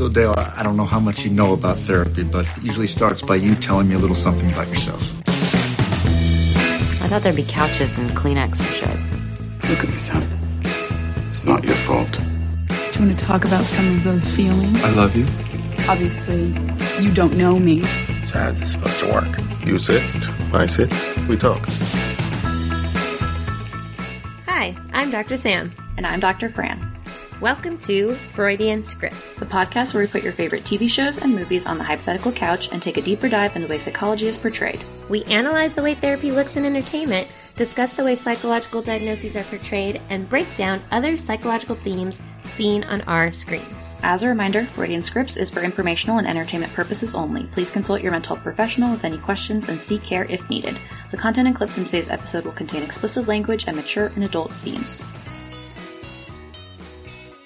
So, Dale, I don't know how much you know about therapy, but it usually starts by you telling me a little something about yourself. I thought there'd be couches and Kleenex and shit. Look at me, son. It's not your fault. Do you want to talk about some of those feelings? I love you. Obviously, you don't know me. So how's this supposed to work? You sit, I sit, we talk. Hi, I'm Dr. Sam. And I'm Dr. Fran, Welcome to Freudian Script. the podcast where we put your favorite TV shows and movies on the hypothetical couch and take a deeper dive into the way psychology is portrayed. We analyze the way therapy looks in entertainment, discuss the way psychological diagnoses are portrayed, and break down other psychological themes seen on our screens. As a reminder, Freudian Scripts is for informational and entertainment purposes only. Please consult your mental health professional with any questions and seek care if needed. The content and clips in today's episode will contain explicit language and mature and adult themes.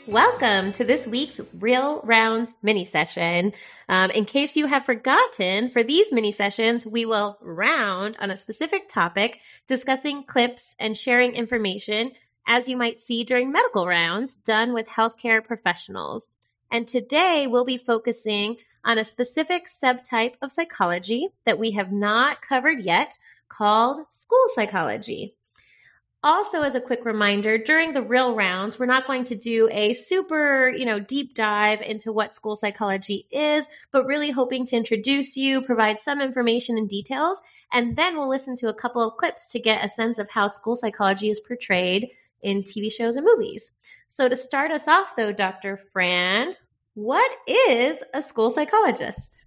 Welcome to this week's Real Rounds mini session. Um, in case you have forgotten, for these mini sessions, we will round on a specific topic, discussing clips and sharing information as you might see during medical rounds done with healthcare professionals. And today we'll be focusing on a specific subtype of psychology that we have not covered yet called school psychology. Also, as a quick reminder, during the real rounds, we're not going to do a super, you know, deep dive into what school psychology is, but really hoping to introduce you, provide some information and details, and then we'll listen to a couple of clips to get a sense of how school psychology is portrayed in TV shows and movies. So to start us off though, Dr. Fran, what is a school psychologist?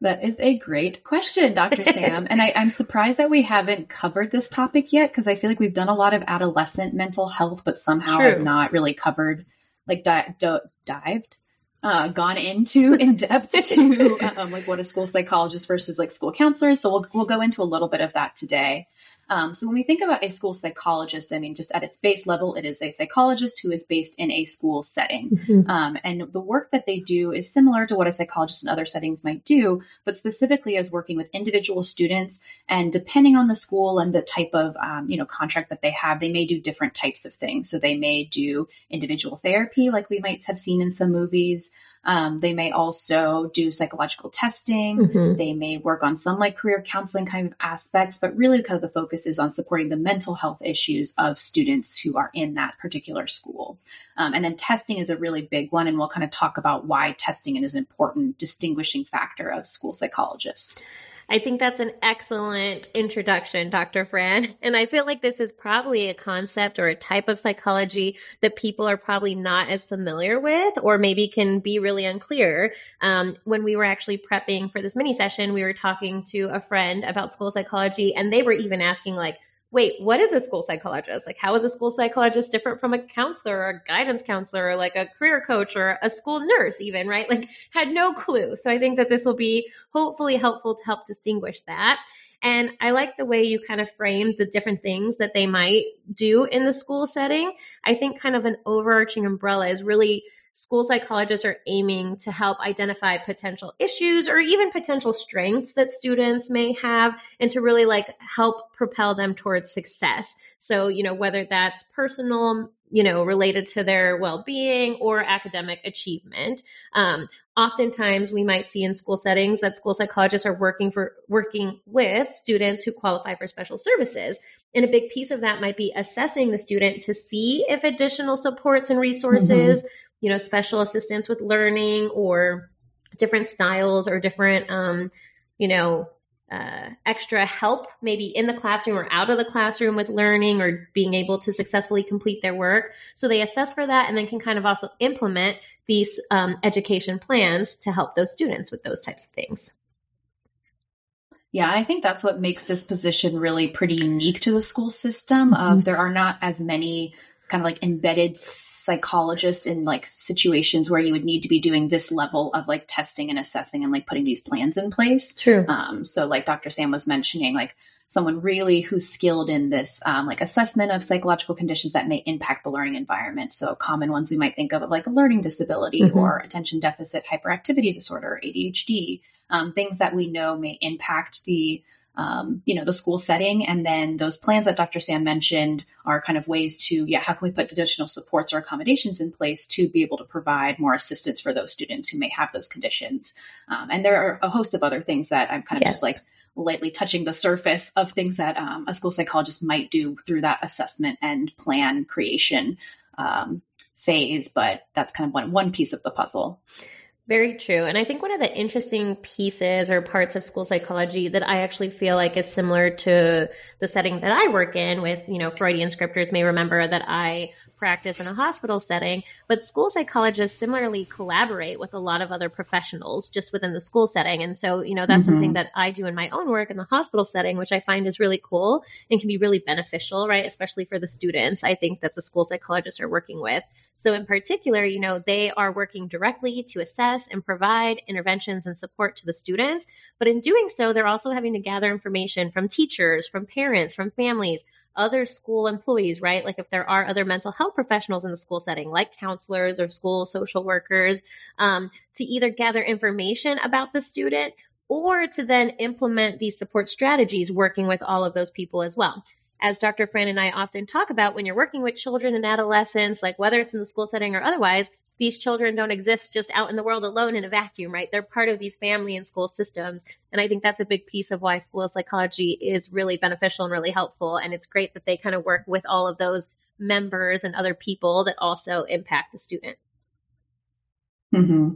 That is a great question, Dr. Sam. and I, I'm surprised that we haven't covered this topic yet because I feel like we've done a lot of adolescent mental health, but somehow True. have not really covered, like, di- do- dived, uh, gone into in depth to um, like what a school psychologist versus like school counselors. So we'll we'll go into a little bit of that today. Um, so when we think about a school psychologist, I mean, just at its base level, it is a psychologist who is based in a school setting. Um, and the work that they do is similar to what a psychologist in other settings might do, but specifically as working with individual students. And depending on the school and the type of um, you know contract that they have, they may do different types of things. So they may do individual therapy, like we might have seen in some movies. Um, they may also do psychological testing. Mhm. They may work on some like career counseling kind of aspects, but really kind of the focus is on supporting the mental health issues of students who are in that particular school. Um, and then testing is a really big one, and we'll kind of talk about why testing is an important distinguishing factor of school psychologists. I think that's an excellent introduction, Dr. Fran. And I feel like this is probably a concept or a type of psychology that people are probably not as familiar with, or maybe can be really unclear. Um, when we were actually prepping for this mini session, we were talking to a friend about school psychology, and they were even asking, like, wait, what is a school psychologist? Like, how is a school psychologist different from a counselor or a guidance counselor or like a career coach or a school nurse, even, right? Like, had no clue. So I think that this will be hopefully helpful to help distinguish that. And I like the way you kind of framed the different things that they might do in the school setting. I think kind of an overarching umbrella is really school psychologists are aiming to help identify potential issues or even potential strengths that students may have and to really like help propel them towards success. So, you know, whether that's personal, you know, related to their well being or academic achievement. Um, oftentimes we might see in school settings that school psychologists are working for working with students who qualify for special services and a big piece of that might be assessing the student to see if additional supports and resources you know special assistance with learning or different styles or different um, you know uh, extra help maybe in the classroom or out of the classroom with learning or being able to successfully complete their work. So they assess for that and then can kind of also implement these um, education plans to help those students with those types of things. Yeah, I think that's what makes this position really pretty unique to the school system. Of there are not as many kind of like embedded psychologists in like situations where you would need to be doing this level of like testing and assessing and like putting these plans in place. true Um, so like Dr. Sam was mentioning, like someone really who's skilled in this um, like assessment of psychological conditions that may impact the learning environment. So common ones we might think of of like a learning disability Mhm. or attention deficit hyperactivity disorder, ADHD, um, things that we know may impact the um, you know the school setting. And then those plans that dr sam mentioned are kind of ways to yeah how can we put additional supports or accommodations in place to be able to provide more assistance for those students who may have those conditions? Um, and there are a host of other things that i'm kind of Yes. just like lightly touching the surface of things that um, a school psychologist might do through that assessment and plan creation um, phase. But that's kind of one one piece of the puzzle Very true. And I think one of the interesting pieces or parts of school psychology that I actually feel like is similar to the setting that I work in with, you know, Freudian scripters may remember that I practice in a hospital setting, but school psychologists similarly collaborate with a lot of other professionals just within the school setting. And so, you know, that's Mhm. something that I do in my own work in the hospital setting, which I find is really cool and can be really beneficial, right? Especially for the students, I think that the school psychologists are working with. So, in particular, you know, they are working directly to assess and provide interventions and support to the students. But in doing so, they're also having to gather information from teachers, from parents, from families, other school employees, right? Like if there are other mental health professionals in the school setting, like counselors or school social workers, um, to either gather information about the student or to then implement these support strategies working with all of those people as well as Dr. Fran and I often talk about, when you're working with children and adolescents, like whether it's in the school setting or otherwise, these children don't exist just out in the world alone in a vacuum, right? They're part of these family and school systems. And I think that's a big piece of why school psychology is really beneficial and really helpful. And it's great that they kind of work with all of those members and other people that also impact the student. Mm-hmm.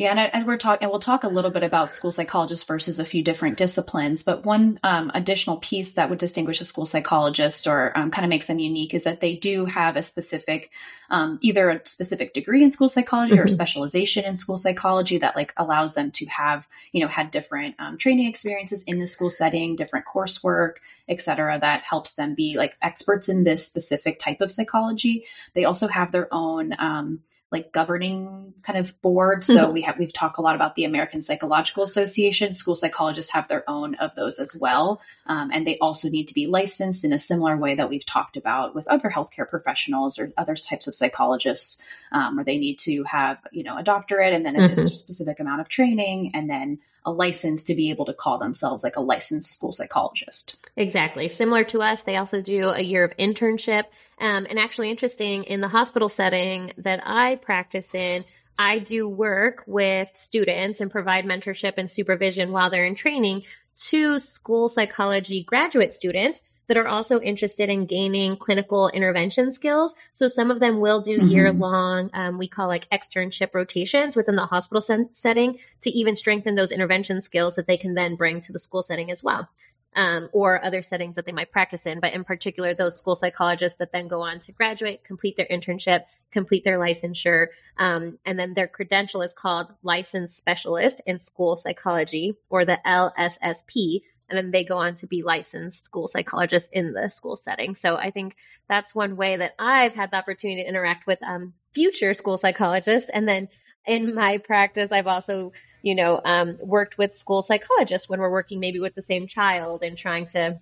Yeah, and, I, and we're talking, and we'll talk a little bit about school psychologists versus a few different disciplines. But one um, additional piece that would distinguish a school psychologist or um, kind of makes them unique is that they do have a specific, um, either a specific degree in school psychology or Mhm. specialization in school psychology that like allows them to have, you know, had different um, training experiences in the school setting, different coursework, et cetera, that helps them be like experts in this specific type of psychology. They also have their own. Um, like governing kind of board. So we have we've talked a lot about the American Psychological Association. School psychologists have their own of those as well, um, and they also need to be licensed in a similar way that we've talked about with other healthcare professionals or other types of psychologists, um, where they need to have you know a doctorate and then a Mhm. specific amount of training and then a license to be able to call themselves like a licensed school psychologist. Exactly. Similar to us, they also do a year of internship. Um, and actually, interesting in the hospital setting that I practice in, I do work with students and provide mentorship and supervision while they're in training to school psychology graduate students that are also interested in gaining clinical intervention skills. So some of them will do Mhm. year long, um, we call like externship rotations within the hospital sen- setting to even strengthen those intervention skills that they can then bring to the school setting as well um, or other settings that they might practice in, but in particular, those school psychologists that then go on to graduate, complete their internship, complete their licensure, um, and then their credential is called Licensed Specialist in School Psychology or the LSSP. And then they go on to be licensed school psychologists in the school setting. So I think that's one way that I've had the opportunity to interact with um, future school psychologists. And then in my practice, I've also you know, um, worked with school psychologists when we're working maybe with the same child and trying to,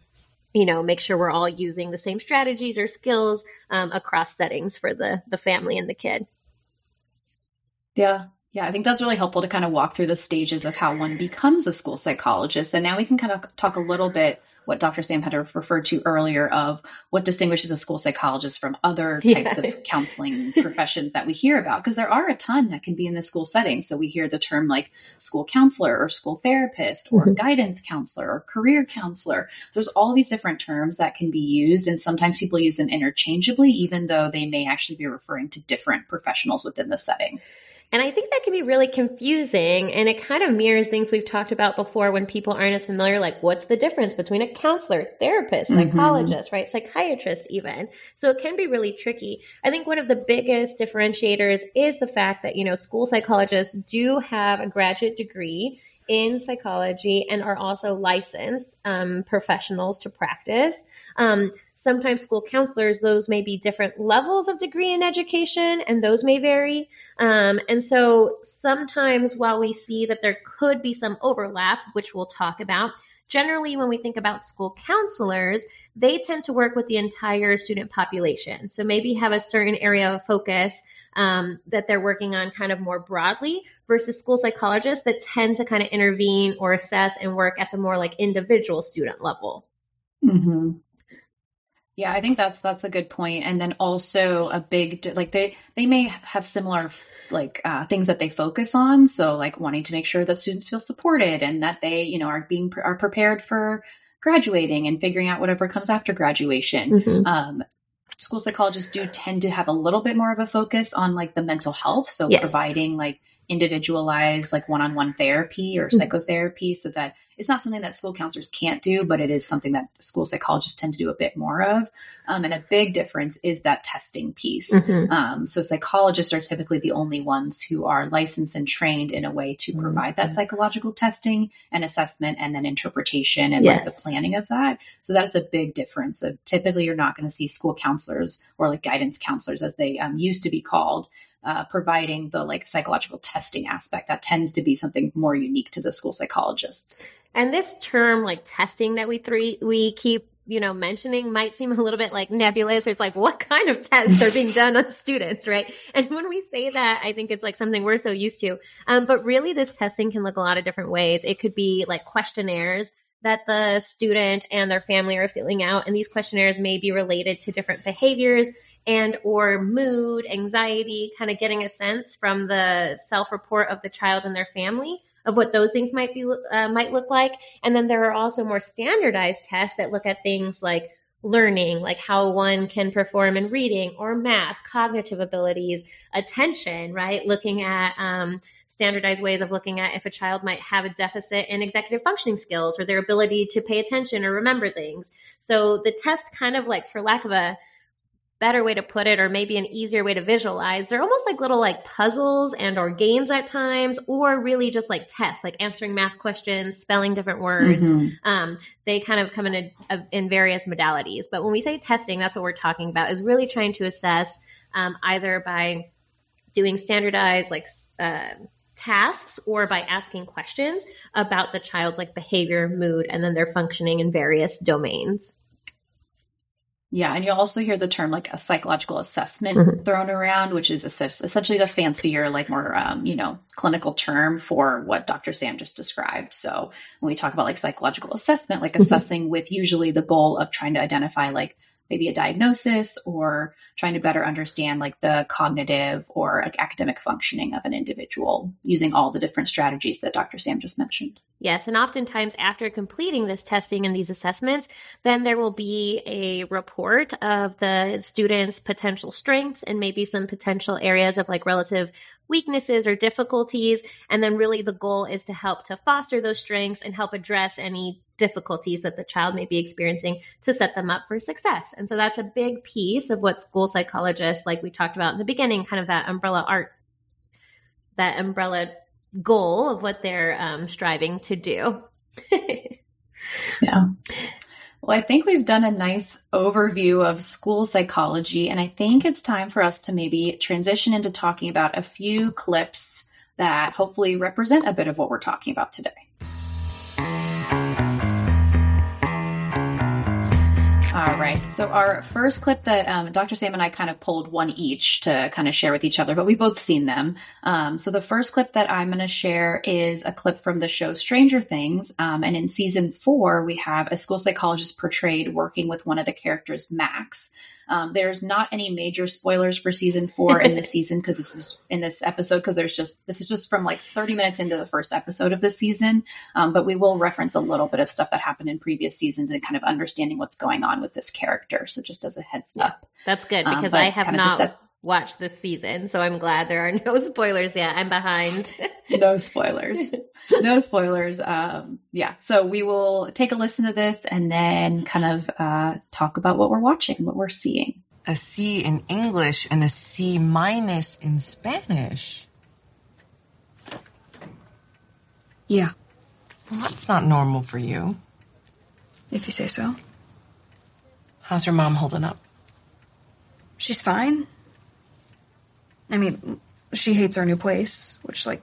you know, make sure we're all using the same strategies or skills um, across settings for the the family and the kid. Yeah. Yeah, I think that's really helpful to kind of walk through the stages of how one becomes a school psychologist. And now we can kind of talk a little bit what Dr. Sam had referred to earlier of what distinguishes a school psychologist from other types Yeah. of counseling professions that we hear about. Because there are a ton that can be in the school setting. So we hear the term like school counselor or school therapist or Mhm. guidance counselor or career counselor. There's all these different terms that can be used. And sometimes people use them interchangeably, even though they may actually be referring to different professionals within the setting. And I think that can be really confusing and it kind of mirrors things we've talked about before when people aren't as familiar like what's the difference between a counselor, therapist, Mhm. psychologist, right? Psychiatrist even. So it can be really tricky. I think one of the biggest differentiators is the fact that, you know, school psychologists do have a graduate degree in psychology and are also licensed um, professionals to practice. Um, sometimes school counselors, those may be different levels of degree in education, and those may vary. Um, and so sometimes while we see that there could be some overlap, which we'll talk about, generally when we think about school counselors, they tend to work with the entire student population. So maybe have a certain area of focus um, that they're working on kind of more broadly versus school psychologists that tend to kind of intervene or assess and work at the more like individual student level. Mm-hmm. Yeah, I think that's that's a good point. And then also a big like they they may have similar like uh, things that they focus on. So like wanting to make sure that students feel supported and that they you know are being are prepared for graduating and figuring out whatever comes after graduation. Mm-hmm. Um, school psychologists do tend to have a little bit more of a focus on like the mental health. So Yes. providing like individualized like one-on-one therapy or Mhm. psychotherapy so that it's not something that school counselors can't do but it is something that school psychologists tend to do a bit more of. Um, and a big difference is that testing piece. Mhm. um, so psychologists are typically the only ones who are licensed and trained in a way to provide that psychological testing and assessment and then interpretation and like the planning of that. So that is a big difference of typically you're not going to see school counselors or like guidance counselors as they um, used to be called uh, providing the like psychological testing aspect that tends to be something more unique to the school psychologists And this term, like testing that we three we keep you know mentioning, might seem a little bit like nebulous. It's like what kind of tests are being done on students, right? And when we say that, I think it's like something we're so used to. Um, but really, this testing can look a lot of different ways. It could be like questionnaires that the student and their family are filling out, and these questionnaires may be related to different behaviors and or mood anxiety kind of getting a sense from the self-report of the child and their family of what those things might be uh, might look like. And then there are also more standardized tests that look at things like learning like how one can perform in reading or math cognitive abilities attention right? Looking at um, standardized ways of looking at if a child might have a deficit in executive functioning skills or their ability to pay attention or remember things. So the test kind of like for lack of a better way to put it or maybe an easier way to visualize they're almost like little like puzzles and or games at times or really just like tests like answering math questions spelling different words. Mhm. um, they kind of come in a, in various modalities. But when we say testing that's what we're talking about is really trying to assess um, either by doing standardized like uh, tasks or by asking questions about the child's like behavior mood and then their functioning in various domains Yeah, and you'll also hear the term like a psychological assessment Mhm. thrown around, which is essentially the fancier, like more, um, you know, clinical term for what Dr. Sam just described. So when we talk about like psychological assessment, like Mhm. assessing with usually the goal of trying to identify like maybe a diagnosis or trying to better understand like the cognitive or like academic functioning of an individual using all the different strategies that Dr. Sam just mentioned. Yes, and oftentimes after completing this testing and these assessments, then there will be a report of the student's potential strengths and maybe some potential areas of like relative weaknesses or difficulties. And then really the goal is to help to foster those strengths and help address any difficulties that the child may be experiencing to set them up for success. And so that's a big piece of what school psychologists, like we talked about in the beginning, kind of that umbrella art, that umbrella goal of what they're um, striving to do. Yeah. Well, I think we've done a nice overview of school psychology, and I think it's time for us to maybe transition into talking about a few clips that hopefully represent a bit of what we're talking about today. All right. So our first clip that um, Dr. Sam and I kind of pulled one each to kind of share with each other, but we've both seen them. Um, so the first clip that I'm going to share is a clip from the show Stranger Things. Um, and in season four, we have a school psychologist portrayed working with one of the characters, Max. Um, there's not any major spoilers for season four in this season because this is in this episode because there's just this is just from like 30 minutes into the first episode of this season. Um, but we will reference a little bit of stuff that happened in previous seasons and kind of understanding what's going on with this character. So just as a heads up. That's good Um, because but I have not set- watched this season, so I'm glad there are no spoilers yet. I'm behind. no spoilers. No spoilers. Um, yeah. So we will take a listen to this and then kind of uh, talk about what we're watching, what we're seeing. a C in English and a C minus in Spanish. Yeah, Well, that's not normal for you. if you say so. How's your mom holding up? She's fine. I mean, she hates our new place, which, like,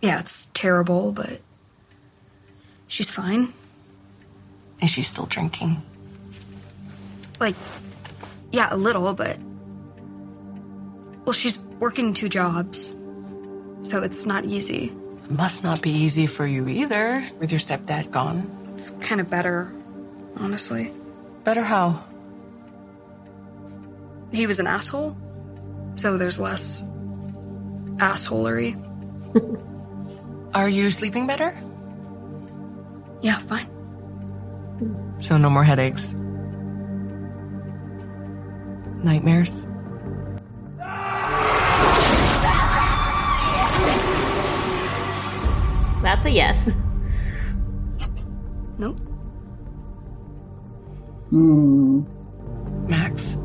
yeah, it's terrible, but she's fine. Is she still drinking? Like, yeah, a little, but. Well, she's working two jobs, so it's not easy. It must not be easy for you either, with your stepdad gone. It's kind of better, honestly. Better how? He was an asshole, so there's less assholery. Are you sleeping better? Yeah, fine. So no more headaches. Nightmares? That's a yes. Nope. Hmm. Max,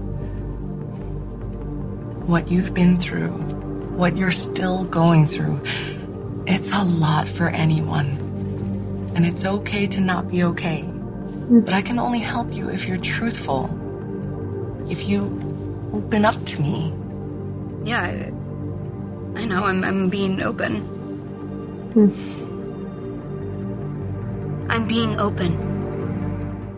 what you've been through, what you're still going through, it's a lot for anyone. And it's okay to not be okay. Mm. But I can only help you if you're truthful. If you open up to me. Yeah, I, I know. I'm, I'm being open. Mm. I'm being open.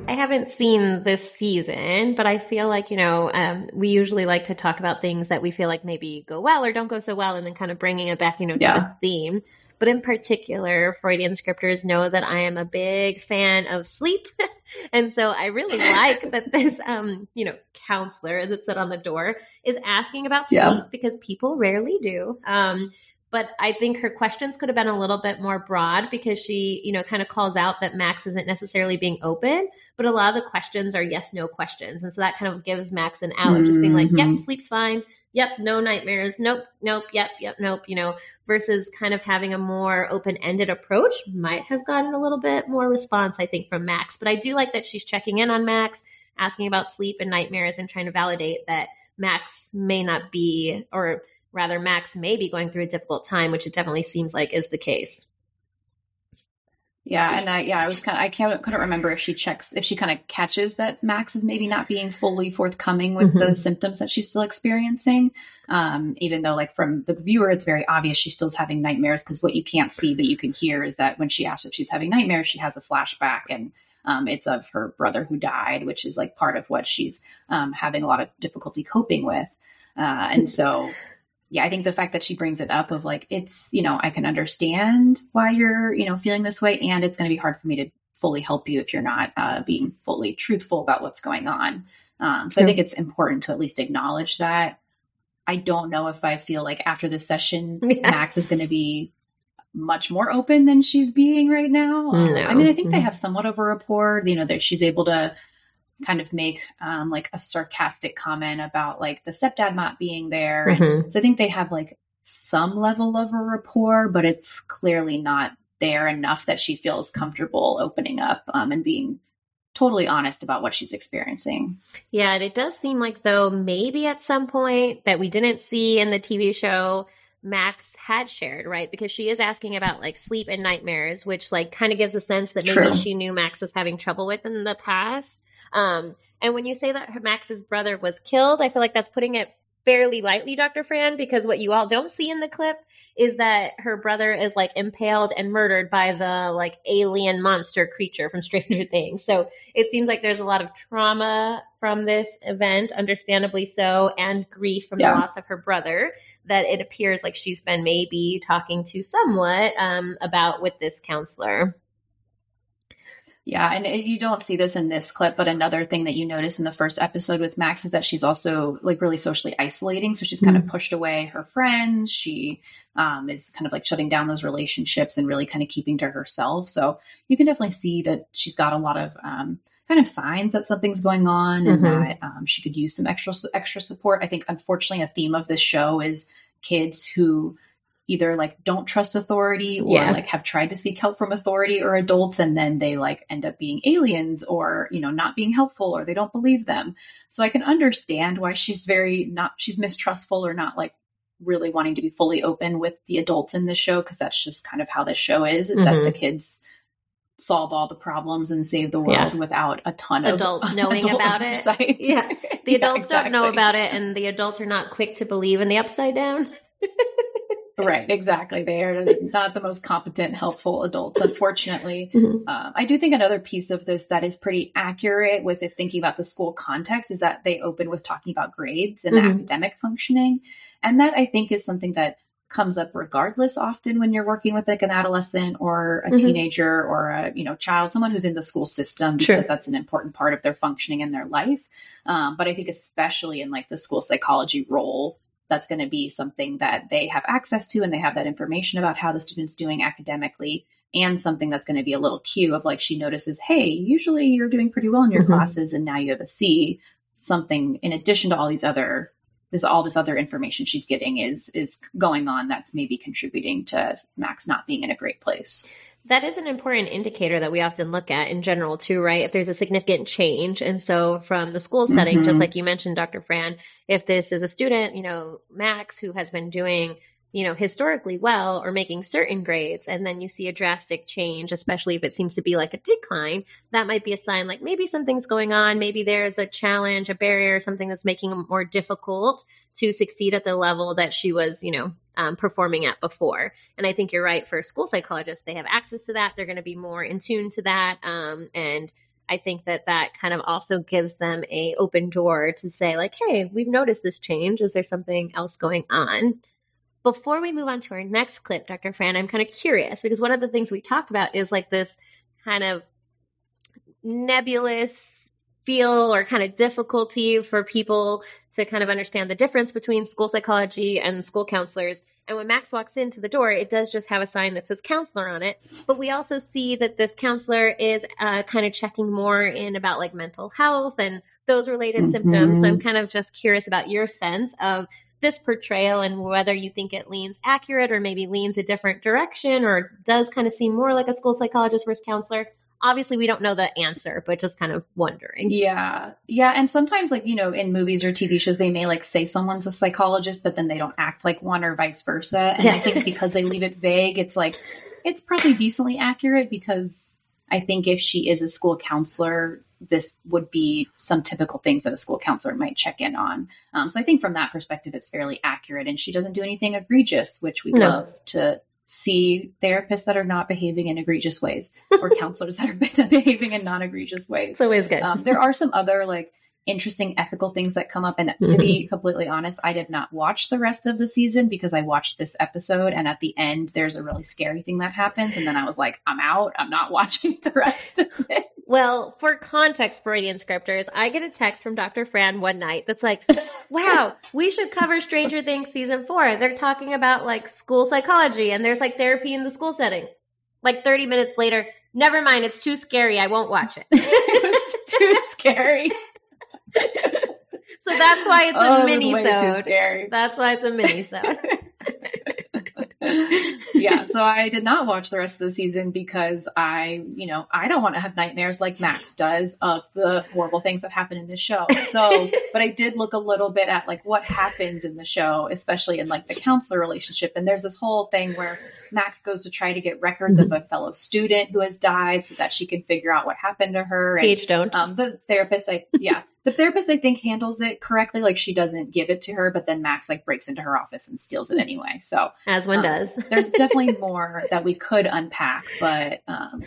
I haven't seen this season, but I feel like, you know, um, we usually like to talk about things that we feel like maybe go well or don't go so well and then kind of bringing it back, you know, to Yeah. the theme. But in particular, Freudian scripters know that I am a big fan of sleep. and so I really like that this, um, you know, counselor, as it said on the door, is asking about sleep Yeah. because people rarely do. Um, but I think her questions could have been a little bit more broad because she, you know, kind of calls out that Max isn't necessarily being open, but a lot of the questions are yes, no questions. And so that kind of gives Max an out of just being like, yep, mm-hmm. sleep's fine. Yep, no nightmares. Nope, nope, yep, yep, nope, you know, versus kind of having a more open ended approach might have gotten a little bit more response, I think, from Max. But I do like that she's checking in on Max, asking about sleep and nightmares and trying to validate that Max may not be, or rather, Max may be going through a difficult time, which it definitely seems like is the case. Yeah, and I yeah, I was kind of I can't couldn't remember if she checks if she kind of catches that Max is maybe not being fully forthcoming with the Mhm. symptoms that she's still experiencing. Um, even though like from the viewer, it's very obvious she still's having nightmares because what you can't see but you can hear is that when she asks if she's having nightmares, she has a flashback and um, it's of her brother who died, which is like part of what she's um, having a lot of difficulty coping with. Uh, and so yeah, I think the fact that she brings it up of like, it's, you know, I can understand why you're, you know, feeling this way. And it's going to be hard for me to fully help you if you're not uh, being fully truthful about what's going on. Um, so I think it's important to at least acknowledge that. I don't know if I feel like after this session, Yeah. Max is going to be much more open than she's being right now. Um, I mean, I think they Mhm. have somewhat of a rapport, you know, that she's able to kind of make um, like a sarcastic comment about like the stepdad not being there. Mhm. so I think they have like some level of a rapport, but it's clearly not there enough that she feels comfortable opening up um, and being totally honest about what she's experiencing. Yeah, and it does seem like though maybe at some point that we didn't see in the TV show Max had shared, right? Because she is asking about like sleep and nightmares, which like kind of gives a sense that maybe True. she knew Max was having trouble with in the past. Um, and when you say that her Max's brother was killed, I feel like that's putting it fairly lightly, Dr. Fran, because what you all don't see in the clip is that her brother is like impaled and murdered by the like alien monster creature from Stranger Things. So it seems like there's a lot of trauma from this event, understandably so, and grief from Yeah. the loss of her brother that it appears like she's been maybe talking to somewhat um, about with this counselor. Yeah, and it- you don't see this in this clip, but another thing that you notice in the first episode with Max is that she's also like really socially isolating. So she's kind of pushed away her friends. She um, is kind of like shutting down those relationships and really kind of keeping to herself. So you can definitely see that she's got a lot of um, kind of signs that something's going on and Mhm. that um, she could use some extra extra support. I think unfortunately a theme of this show is kids who either like don't trust authority or Yeah. like have tried to seek help from authority or adults and then they like end up being aliens or you know not being helpful or they don't believe them so i can understand why she's very not she's mistrustful or not like really wanting to be fully open with the adults in the show because that's just kind of how this show is is that Mhm. the kids solve all the problems and save the world Yeah. without a ton of Adults knowing adult about it. oversight. Yeah. The Yeah, adults don't know about it, and the adults are not quick to believe in the upside down. Right, exactly. They are not the most competent, helpful adults, unfortunately. Mhm. Um, I do think another piece of this that is pretty accurate with if thinking about the school context is that they open with talking about grades and Mhm. academic functioning. And that I think is something that comes up regardless often when you're working with like an adolescent or a Mhm. teenager or a you know child someone who's in the school system because Sure. that's an important part of their functioning in their life um, but i think especially in like the school psychology role that's going to be something that they have access to and they have that information about how the student's doing academically and something that's going to be a little cue of like she notices hey usually you're doing pretty well in your Mhm. classes and now you have a c something in addition to all these other this all this other information she's getting is is going on that's maybe contributing to max not being in a great place That is an important indicator that we often look at in general, too, right? If there's a significant change. And so, from the school setting, just Mhm. like you mentioned, Dr. Fran, if this is a student, you know, Max, who has been doing, you know, historically well or making certain grades, and then you see a drastic change, especially if it seems to be like a decline, that might be a sign like maybe something's going on. Maybe there's a challenge, a barrier, something that's making it more difficult to succeed at the level that she was, you know, um, performing at before. And I think you're right. For school psychologists, they have access to that. They're going to be more in tune to that. Um, and I think that that kind of also gives them a open door to say like, "Hey, we've noticed this change. Is there something else going on?" Before we move on to our next clip, Dr. Fran, I'm kind of curious because one of the things we talked about is like this kind of nebulous feel or kind of difficulty for people to kind of understand the difference between school psychology and school counselors. And when Max walks into the door, it does just have a sign that says counselor on it. But we also see that this counselor is uh, kind of checking more in about like mental health and those related symptoms. So I'm kind of just curious about your sense of this portrayal and whether you think it leans accurate or maybe leans a different direction or does kind of seem more like a school psychologist versus counselor. Obviously, we don't know the answer, but just kind of wondering. yeah yeah and sometimes like you know in movies or tv shows they may like say someone's a psychologist but then they don't act like one or vice versa and i think because they leave it vague it's like it's probably decently accurate because i think if she is a school counselor this would be some typical things that a school counselor might check in on um, so i think from that perspective it's fairly accurate and she doesn't do anything egregious which we No. love to see therapists that are not behaving in egregious ways or counselors that are behaving in non-egregious ways So It's always good. um, there are some other like interesting ethical things that come up and to be mm-hmm. completely honest i did not watch the rest of the season because i watched this episode and at the end there's a really scary thing that happens and then i was like i'm out i'm not watching the rest of it Well, for context, Freudian scripters, I get a text from Dr. Fran one night that's like, wow, we should cover Stranger Things season four. They're talking about like school psychology and there's like therapy in the school setting. Like 30 minutes later, never mind, it's too scary. I won't watch it. it was too scary so that's why it's Oh, a it mini sode. That's why it's a mini sode. yeah, so I did not watch the rest of the season because I, you know, I don't want to have nightmares like Max does of the horrible things that happen in this show. So, but I did look a little bit at like what happens in the show, especially in like the counselor relationship. And there's this whole thing where Max goes to try to get records of a fellow student who has died so that she can figure out what happened to her. And Page don't. um, the therapist, I yeah, the therapist I think handles it correctly. Like she doesn't give it to her, but then Max like breaks into her office and steals it anyway. So as one um, does. there's definitely more that we could unpack, but um,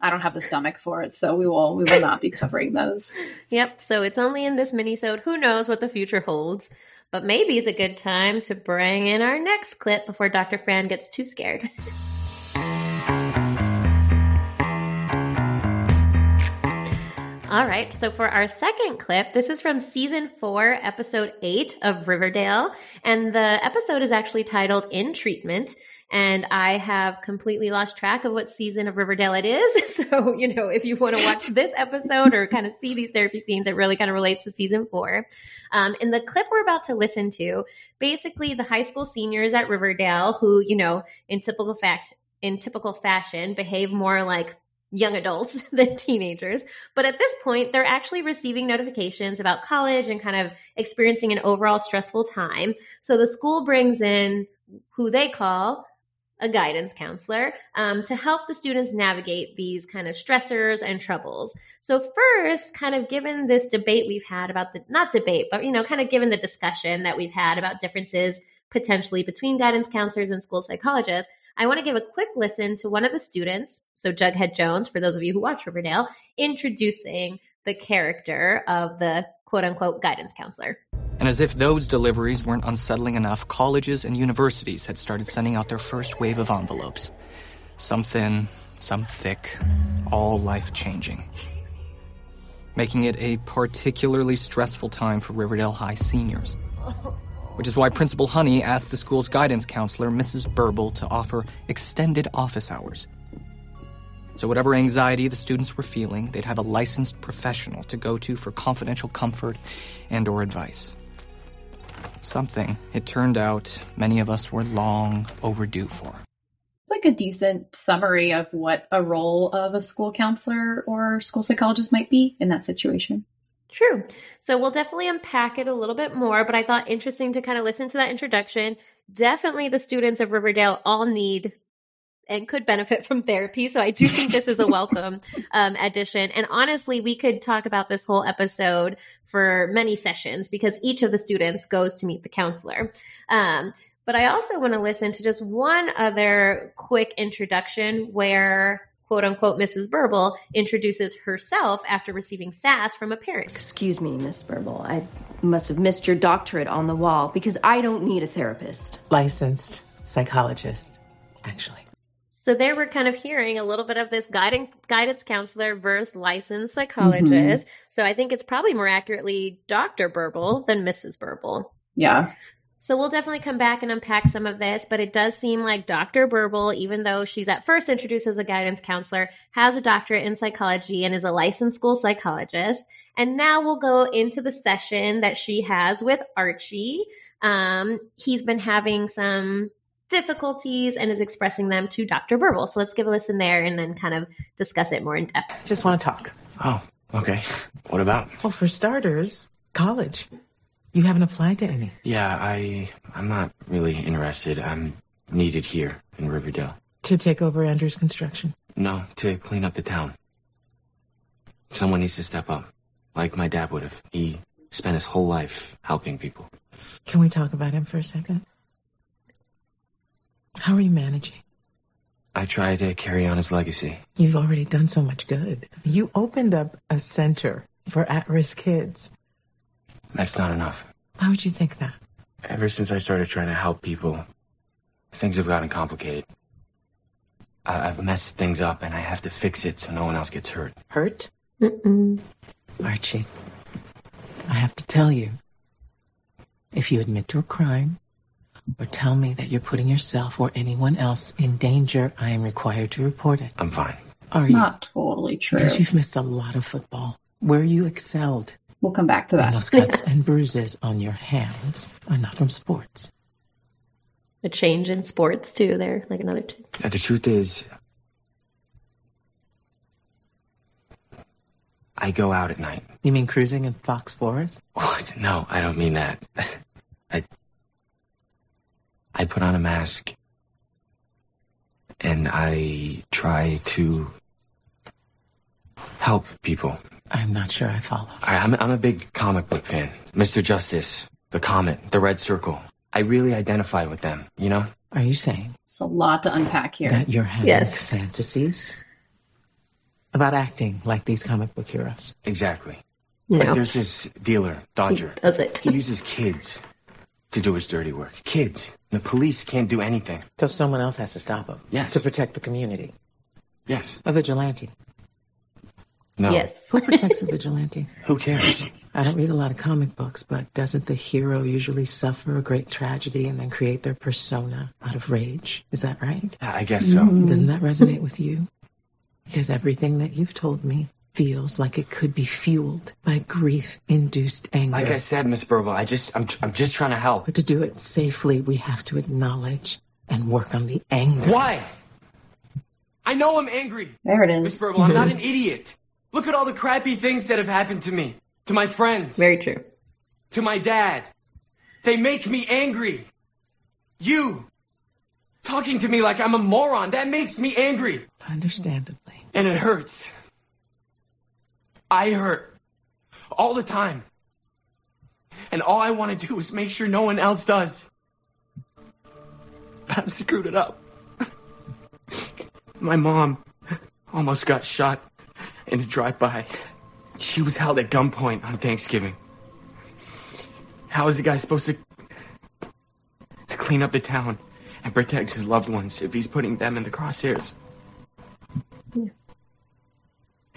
I don't have the stomach for it, so we will we will not be covering those. Yep. So it's only in this mini-sode. Who knows what the future holds? But maybe it's a good time to bring in our next clip before Dr. Fran gets too scared. All right. So for our second clip, this is from season four, episode eight of Riverdale. And the episode is actually titled In Treatment. And I have completely lost track of what season of Riverdale it is. So, you know, if you want to watch this episode or kind of see these therapy scenes, it really kind of relates to season four. Um, in the clip we're about to listen to, basically the high school seniors at Riverdale who, you know, in typical fact, in typical fashion, behave more like young adults than teenagers. But at this point, they're actually receiving notifications about college and kind of experiencing an overall stressful time. So the school brings in who they call a guidance counselor um, to help the students navigate these kind of stressors and troubles. So first, kind of given this debate we've had about the not debate, but you know, kind of given the discussion that we've had about differences potentially between guidance counselors and school psychologists, I want to give a quick listen to one of the students, so Jughead Jones, for those of you who watch Riverdale, introducing the character of the quote unquote guidance counselor. And as if those deliveries weren't unsettling enough, colleges and universities had started sending out their first wave of envelopes. Some thin, some thick, all life changing. Making it a particularly stressful time for Riverdale High seniors. Which is why Principal Honey asked the school's guidance counselor, Mrs. Burble, to offer extended office hours. So, whatever anxiety the students were feeling, they'd have a licensed professional to go to for confidential comfort and or advice. Something, it turned out, many of us were long overdue for. It's like a decent summary of what a role of a school counselor or school psychologist might be in that situation. True. So we'll definitely unpack it a little bit more, but I thought interesting to kind of listen to that introduction. Definitely the students of Riverdale all need and could benefit from therapy. So I do think this is a welcome um, addition. And honestly, we could talk about this whole episode for many sessions because each of the students goes to meet the counselor. Um, but I also want to listen to just one other quick introduction where quote unquote Mrs. Burble introduces herself after receiving sass from a parent. Excuse me, Miss Burble. I must have missed your doctorate on the wall because I don't need a therapist. Licensed psychologist, actually. So there we're kind of hearing a little bit of this guidance guidance counselor versus licensed psychologist. Mm-hmm. So I think it's probably more accurately Dr. Burble than Mrs. Burble. Yeah. So we'll definitely come back and unpack some of this, but it does seem like Dr. Burble, even though she's at first introduced as a guidance counselor, has a doctorate in psychology and is a licensed school psychologist. And now we'll go into the session that she has with Archie. Um, he's been having some difficulties and is expressing them to Dr. Burble. So let's give a listen there and then kind of discuss it more in depth. Just want to talk. Oh, okay. What about? Well, for starters, college. You haven't applied to any. Yeah, I I'm not really interested. I'm needed here in Riverdale. To take over Andrews construction? No, to clean up the town. Someone needs to step up. Like my dad would have. He spent his whole life helping people. Can we talk about him for a second? How are you managing? I try to carry on his legacy. You've already done so much good. You opened up a center for at risk kids. That's not enough. Why would you think that? Ever since I started trying to help people, things have gotten complicated. I- have messed things up and I have to fix it so no one else gets hurt. Hurt? Mm-mm. Archie, I have to tell you if you admit to a crime or tell me that you're putting yourself or anyone else in danger, I am required to report it. I'm fine. Are it's you? not totally true. Because you've missed a lot of football where you excelled. We'll come back to that. And those cuts and bruises on your hands are not from sports. A change in sports too. There, like another. T- uh, the truth is, I go out at night. You mean cruising in Fox Forest? What? No, I don't mean that. I I put on a mask and I try to help people. I'm not sure I follow. I, I'm, I'm a big comic book fan. Mr. Justice, the Comet, the Red Circle. I really identify with them, you know? Are you saying? It's a lot to unpack here. That you're having yes. fantasies about acting like these comic book heroes. Exactly. No. Like there's this dealer, Dodger. He does it? he uses kids to do his dirty work. Kids. The police can't do anything. So someone else has to stop him. Yes. To protect the community. Yes. A vigilante. No. Yes. Who protects the vigilante? Who cares? I don't read a lot of comic books, but doesn't the hero usually suffer a great tragedy and then create their persona out of rage? Is that right? I guess so. Mm. Doesn't that resonate with you? Because everything that you've told me feels like it could be fueled by grief-induced anger. Like I said, Miss Burble, I just I'm I'm just trying to help. But to do it safely, we have to acknowledge and work on the anger. Why? I know I'm angry. There it is. Miss Burble, I'm not mm-hmm. an idiot. Look at all the crappy things that have happened to me, to my friends. Very true. To my dad. They make me angry. You talking to me like I'm a moron, that makes me angry. Understandably. And it hurts. I hurt all the time. And all I want to do is make sure no one else does. I've screwed it up. My mom almost got shot in a drive-by. She was held at gunpoint on Thanksgiving. How is the guy supposed to to clean up the town and protect his loved ones if he's putting them in the crosshairs?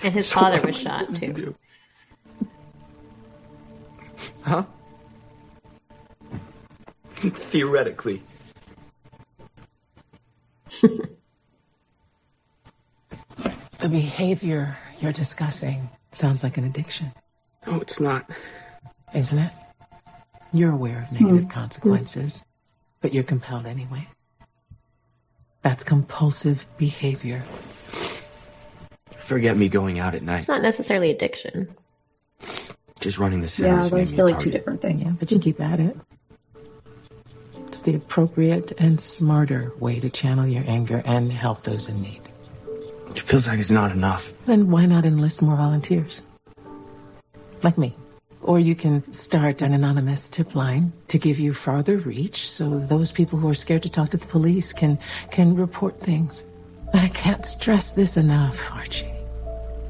And his So father was shot supposed to too. do? Huh? Theoretically. The behavior you're discussing sounds like an addiction. No, it's not. Isn't it? You're aware of negative hmm. consequences, but you're compelled anyway. That's compulsive behavior. Forget me going out at night. It's not necessarily addiction. Just running the Yeah, centers. those made feel like two different things. Yeah, but you keep at it. It's the appropriate and smarter way to channel your anger and help those in need. It feels like it's not enough. Then why not enlist more volunteers? Like me. Or you can start an anonymous tip line to give you farther reach so those people who are scared to talk to the police can can report things. But I can't stress this enough, Archie.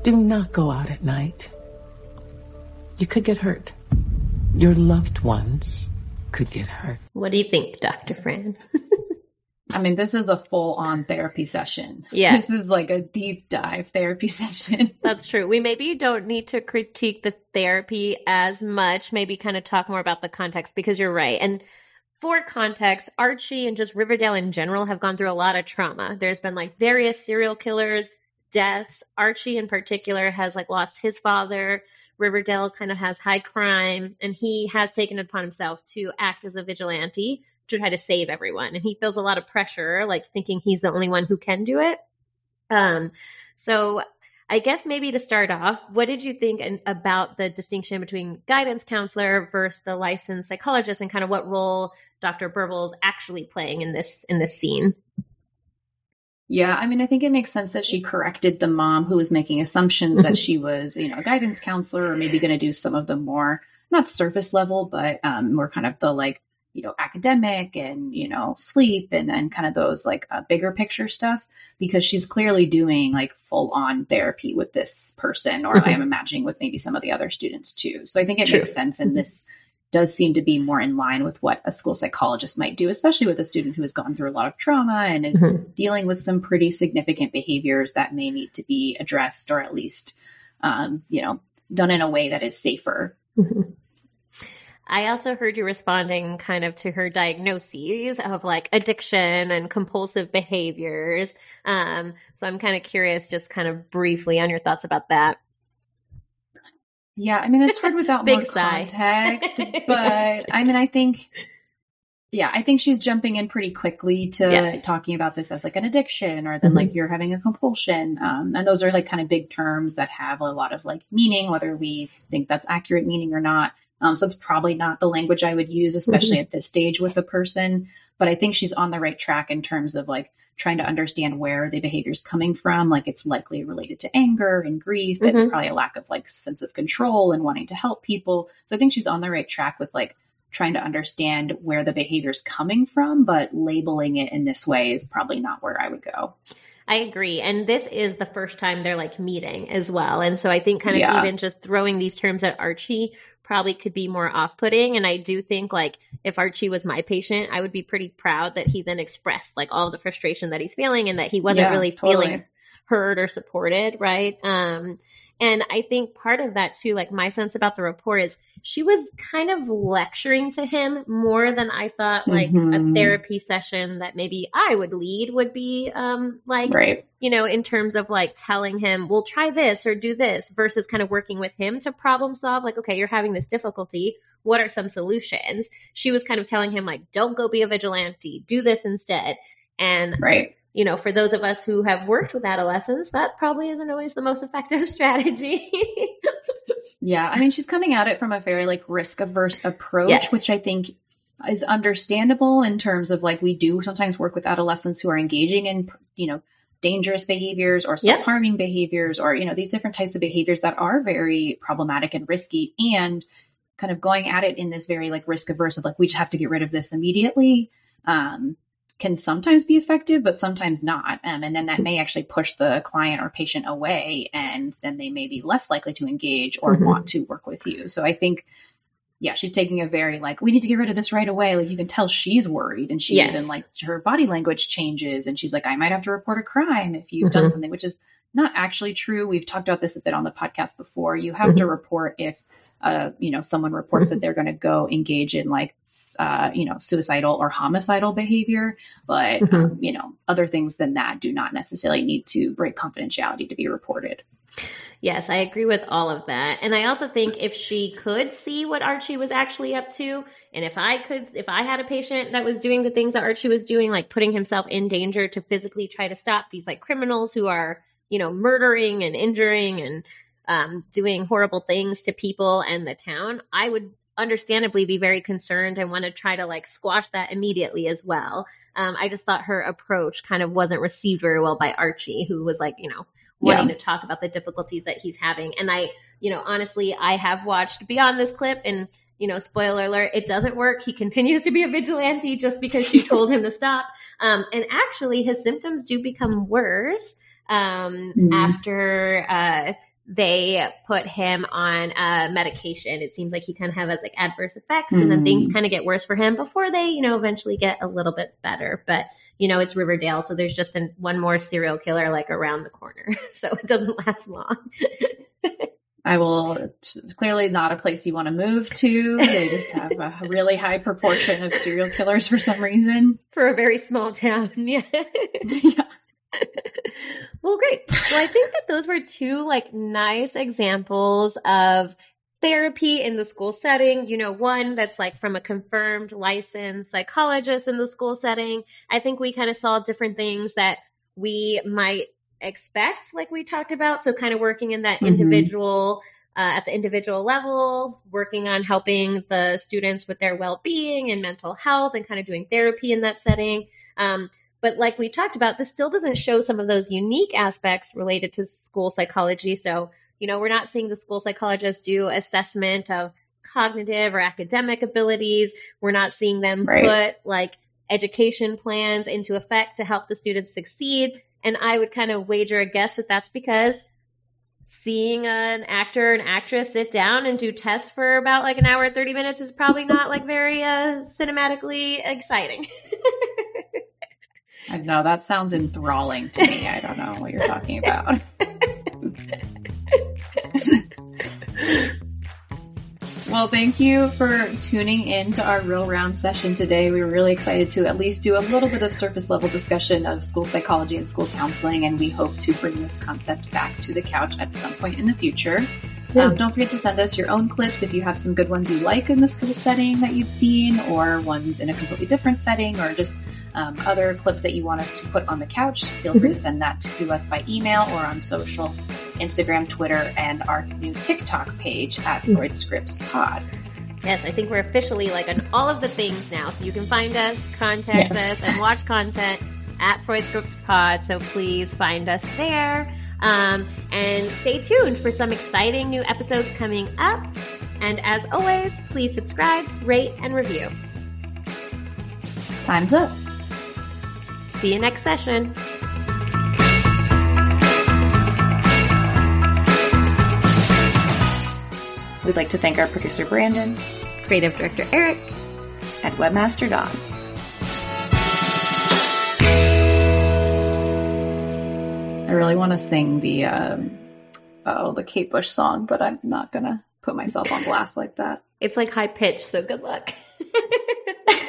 Do not go out at night. You could get hurt. Your loved ones could get hurt. What do you think, Dr. Fran? I mean, this is a full on therapy session. Yeah. This is like a deep dive therapy session. That's true. We maybe don't need to critique the therapy as much, maybe kind of talk more about the context because you're right. And for context, Archie and just Riverdale in general have gone through a lot of trauma. There's been like various serial killers, deaths. Archie in particular has like lost his father. Riverdale kind of has high crime and he has taken it upon himself to act as a vigilante to try to save everyone. And he feels a lot of pressure, like thinking he's the only one who can do it. Um, so I guess maybe to start off, what did you think an- about the distinction between guidance counselor versus the licensed psychologist, and kind of what role Dr. Burbles actually playing in this in this scene? Yeah, I mean, I think it makes sense that she corrected the mom who was making assumptions that she was, you know, a guidance counselor or maybe going to do some of the more, not surface level, but um, more kind of the like, you know, academic and, you know, sleep and, and kind of those like uh, bigger picture stuff because she's clearly doing like full on therapy with this person, or I am imagining with maybe some of the other students too. So I think it True. makes sense. in this does seem to be more in line with what a school psychologist might do, especially with a student who has gone through a lot of trauma and is Mhm. dealing with some pretty significant behaviors that may need to be addressed or at least, um, you know, done in a way that is safer. I also heard you responding kind of to her diagnoses of like addiction and compulsive behaviors. Um, so I'm kind of curious, just kind of briefly on your thoughts about that. Yeah, I mean, it's hard without Big more sigh. context, but I mean, I think, yeah, I think she's jumping in pretty quickly to Yes. talking about this as like an addiction or then Mhm. like you're having a compulsion. Um, and those are like kind of big terms that have a lot of like meaning, whether we think that's accurate meaning or not. Um, so it's probably not the language I would use, especially at this stage with the person. But I think she's on the right track in terms of like trying to understand where the behavior is coming from. Like it's likely related to anger and grief Mhm. and probably a lack of like sense of control and wanting to help people. So I think she's on the right track with like trying to understand where the behavior is coming from, but labeling it in this way is probably not where I would go. I agree. And this is the first time they're like meeting as well. And so I think kind of Yeah. even just throwing these terms at Archie probably could be more off putting. And I do think like if Archie was my patient, I would be pretty proud that he then expressed like all the frustration that he's feeling and that he wasn't Yeah, really totally. feeling heard or supported. Right. Um, and I think part of that too, like my sense about the report is she was kind of lecturing to him more than I thought like a Mhm. therapy session that maybe I would lead would be um like Right. you know, in terms of like telling him, well, try this or do this versus kind of working with him to problem solve. Like, okay, you're having this difficulty. What are some solutions? She was kind of telling him, like, don't go be a vigilante, do this instead. And, Right. You know, for those of us who have worked with adolescents, that probably isn't always the most effective strategy. Yeah, I mean, she's coming at it from a very like risk averse approach, Yes. which I think is understandable in terms of like we do sometimes work with adolescents who are engaging in you know dangerous behaviors or self harming behaviors or you know these different types of behaviors that are very problematic and risky and kind of going at it in this very like risk averse of like we just have to get rid of this immediately. Um, can sometimes be effective, but sometimes not. Um, and then that may actually push the client or patient away, and then they may be less likely to engage or Mhm. want to work with you. So I think, yeah, she's taking a very like, we need to get rid of this right away. Like you can tell she's worried, and she Yes. even like her body language changes, and she's like, I might have to report a crime if you've done Mhm. something, which is not actually true. We've talked about this a bit on the podcast before. You have to Mhm. report if, uh, you know, someone reports that they're going to go engage in like, uh, you know, suicidal or homicidal behavior. But, Mhm. um, you know, other things than that do not necessarily need to break confidentiality to be reported. Yes, I agree with all of that. And I also think if she could see what Archie was actually up to, and if I could, if I had a patient that was doing the things that Archie was doing, like putting himself in danger to physically try to stop these like criminals who are, you know, murdering and injuring and um, doing horrible things to people and the town, I would understandably be very concerned and want to try to like squash that immediately as well. Um, I just thought her approach kind of wasn't received very well by Archie, who was like, you know, wanting Yeah. to talk about the difficulties that he's having. And I, you know, honestly, I have watched beyond this clip and, you know, spoiler alert, it doesn't work. He continues to be a vigilante just because she told him to stop. Um, and actually, his symptoms do become worse um, Mhm. after uh, they put him on uh, medication. It seems like he kind of has like adverse effects, and then things Mhm. kind of get worse for him before they, you know, eventually get a little bit better. But you know, it's Riverdale, so there's just an, one more serial killer like around the corner, so it doesn't last long. I will, it's clearly not a place you want to move to. They just have a really high proportion of serial killers for some reason. for a very small town. yeah. Yeah. well, great. Well, I think that those were two like nice examples of therapy in the school setting. You know, one that's like from a confirmed licensed psychologist in the school setting. I think we kind of saw different things that we might expect, like we talked about. So, kind of working in that Mhm. individual. Uh, at the individual level, working on helping the students with their well being and mental health, and kind of doing therapy in that setting. Um, but like we talked about, this still doesn't show some of those unique aspects related to school psychology. So, you know, we're not seeing the school psychologist do assessment of cognitive or academic abilities. We're not seeing them Right. put like education plans into effect to help the students succeed. And I would kind of wager a guess that that's because seeing an actor and actress sit down and do tests for about like an hour and 30 minutes is probably not like very uh, cinematically exciting. I know. That sounds enthralling to me. I don't know what you're talking about. well, thank you for tuning in to our real round session today. We were really excited to at least do a little bit of surface level discussion of school psychology and school counseling, and we hope to bring this concept back to the couch at some point in the future. Um, don't forget to send us your own clips if you have some good ones you like in the school setting that you've seen, or ones in a completely different setting, or just um, other clips that you want us to put on the couch. Feel free to send that to us by email or on social Instagram, Twitter, and our new TikTok page at Freud Scripts Pod. Yes, I think we're officially like on all of the things now. So you can find us, contact Yes. us, and watch content at Freud Scripts Pod. So please find us there. Um, and stay tuned for some exciting new episodes coming up. And as always, please subscribe, rate, and review. Time's up. See you next session. We'd like to thank our producer Brandon, creative director Eric, and webmaster Don. I really want to sing the um, oh the Kate Bush song, but I'm not gonna put myself on blast like that. It's like high pitch, so good luck.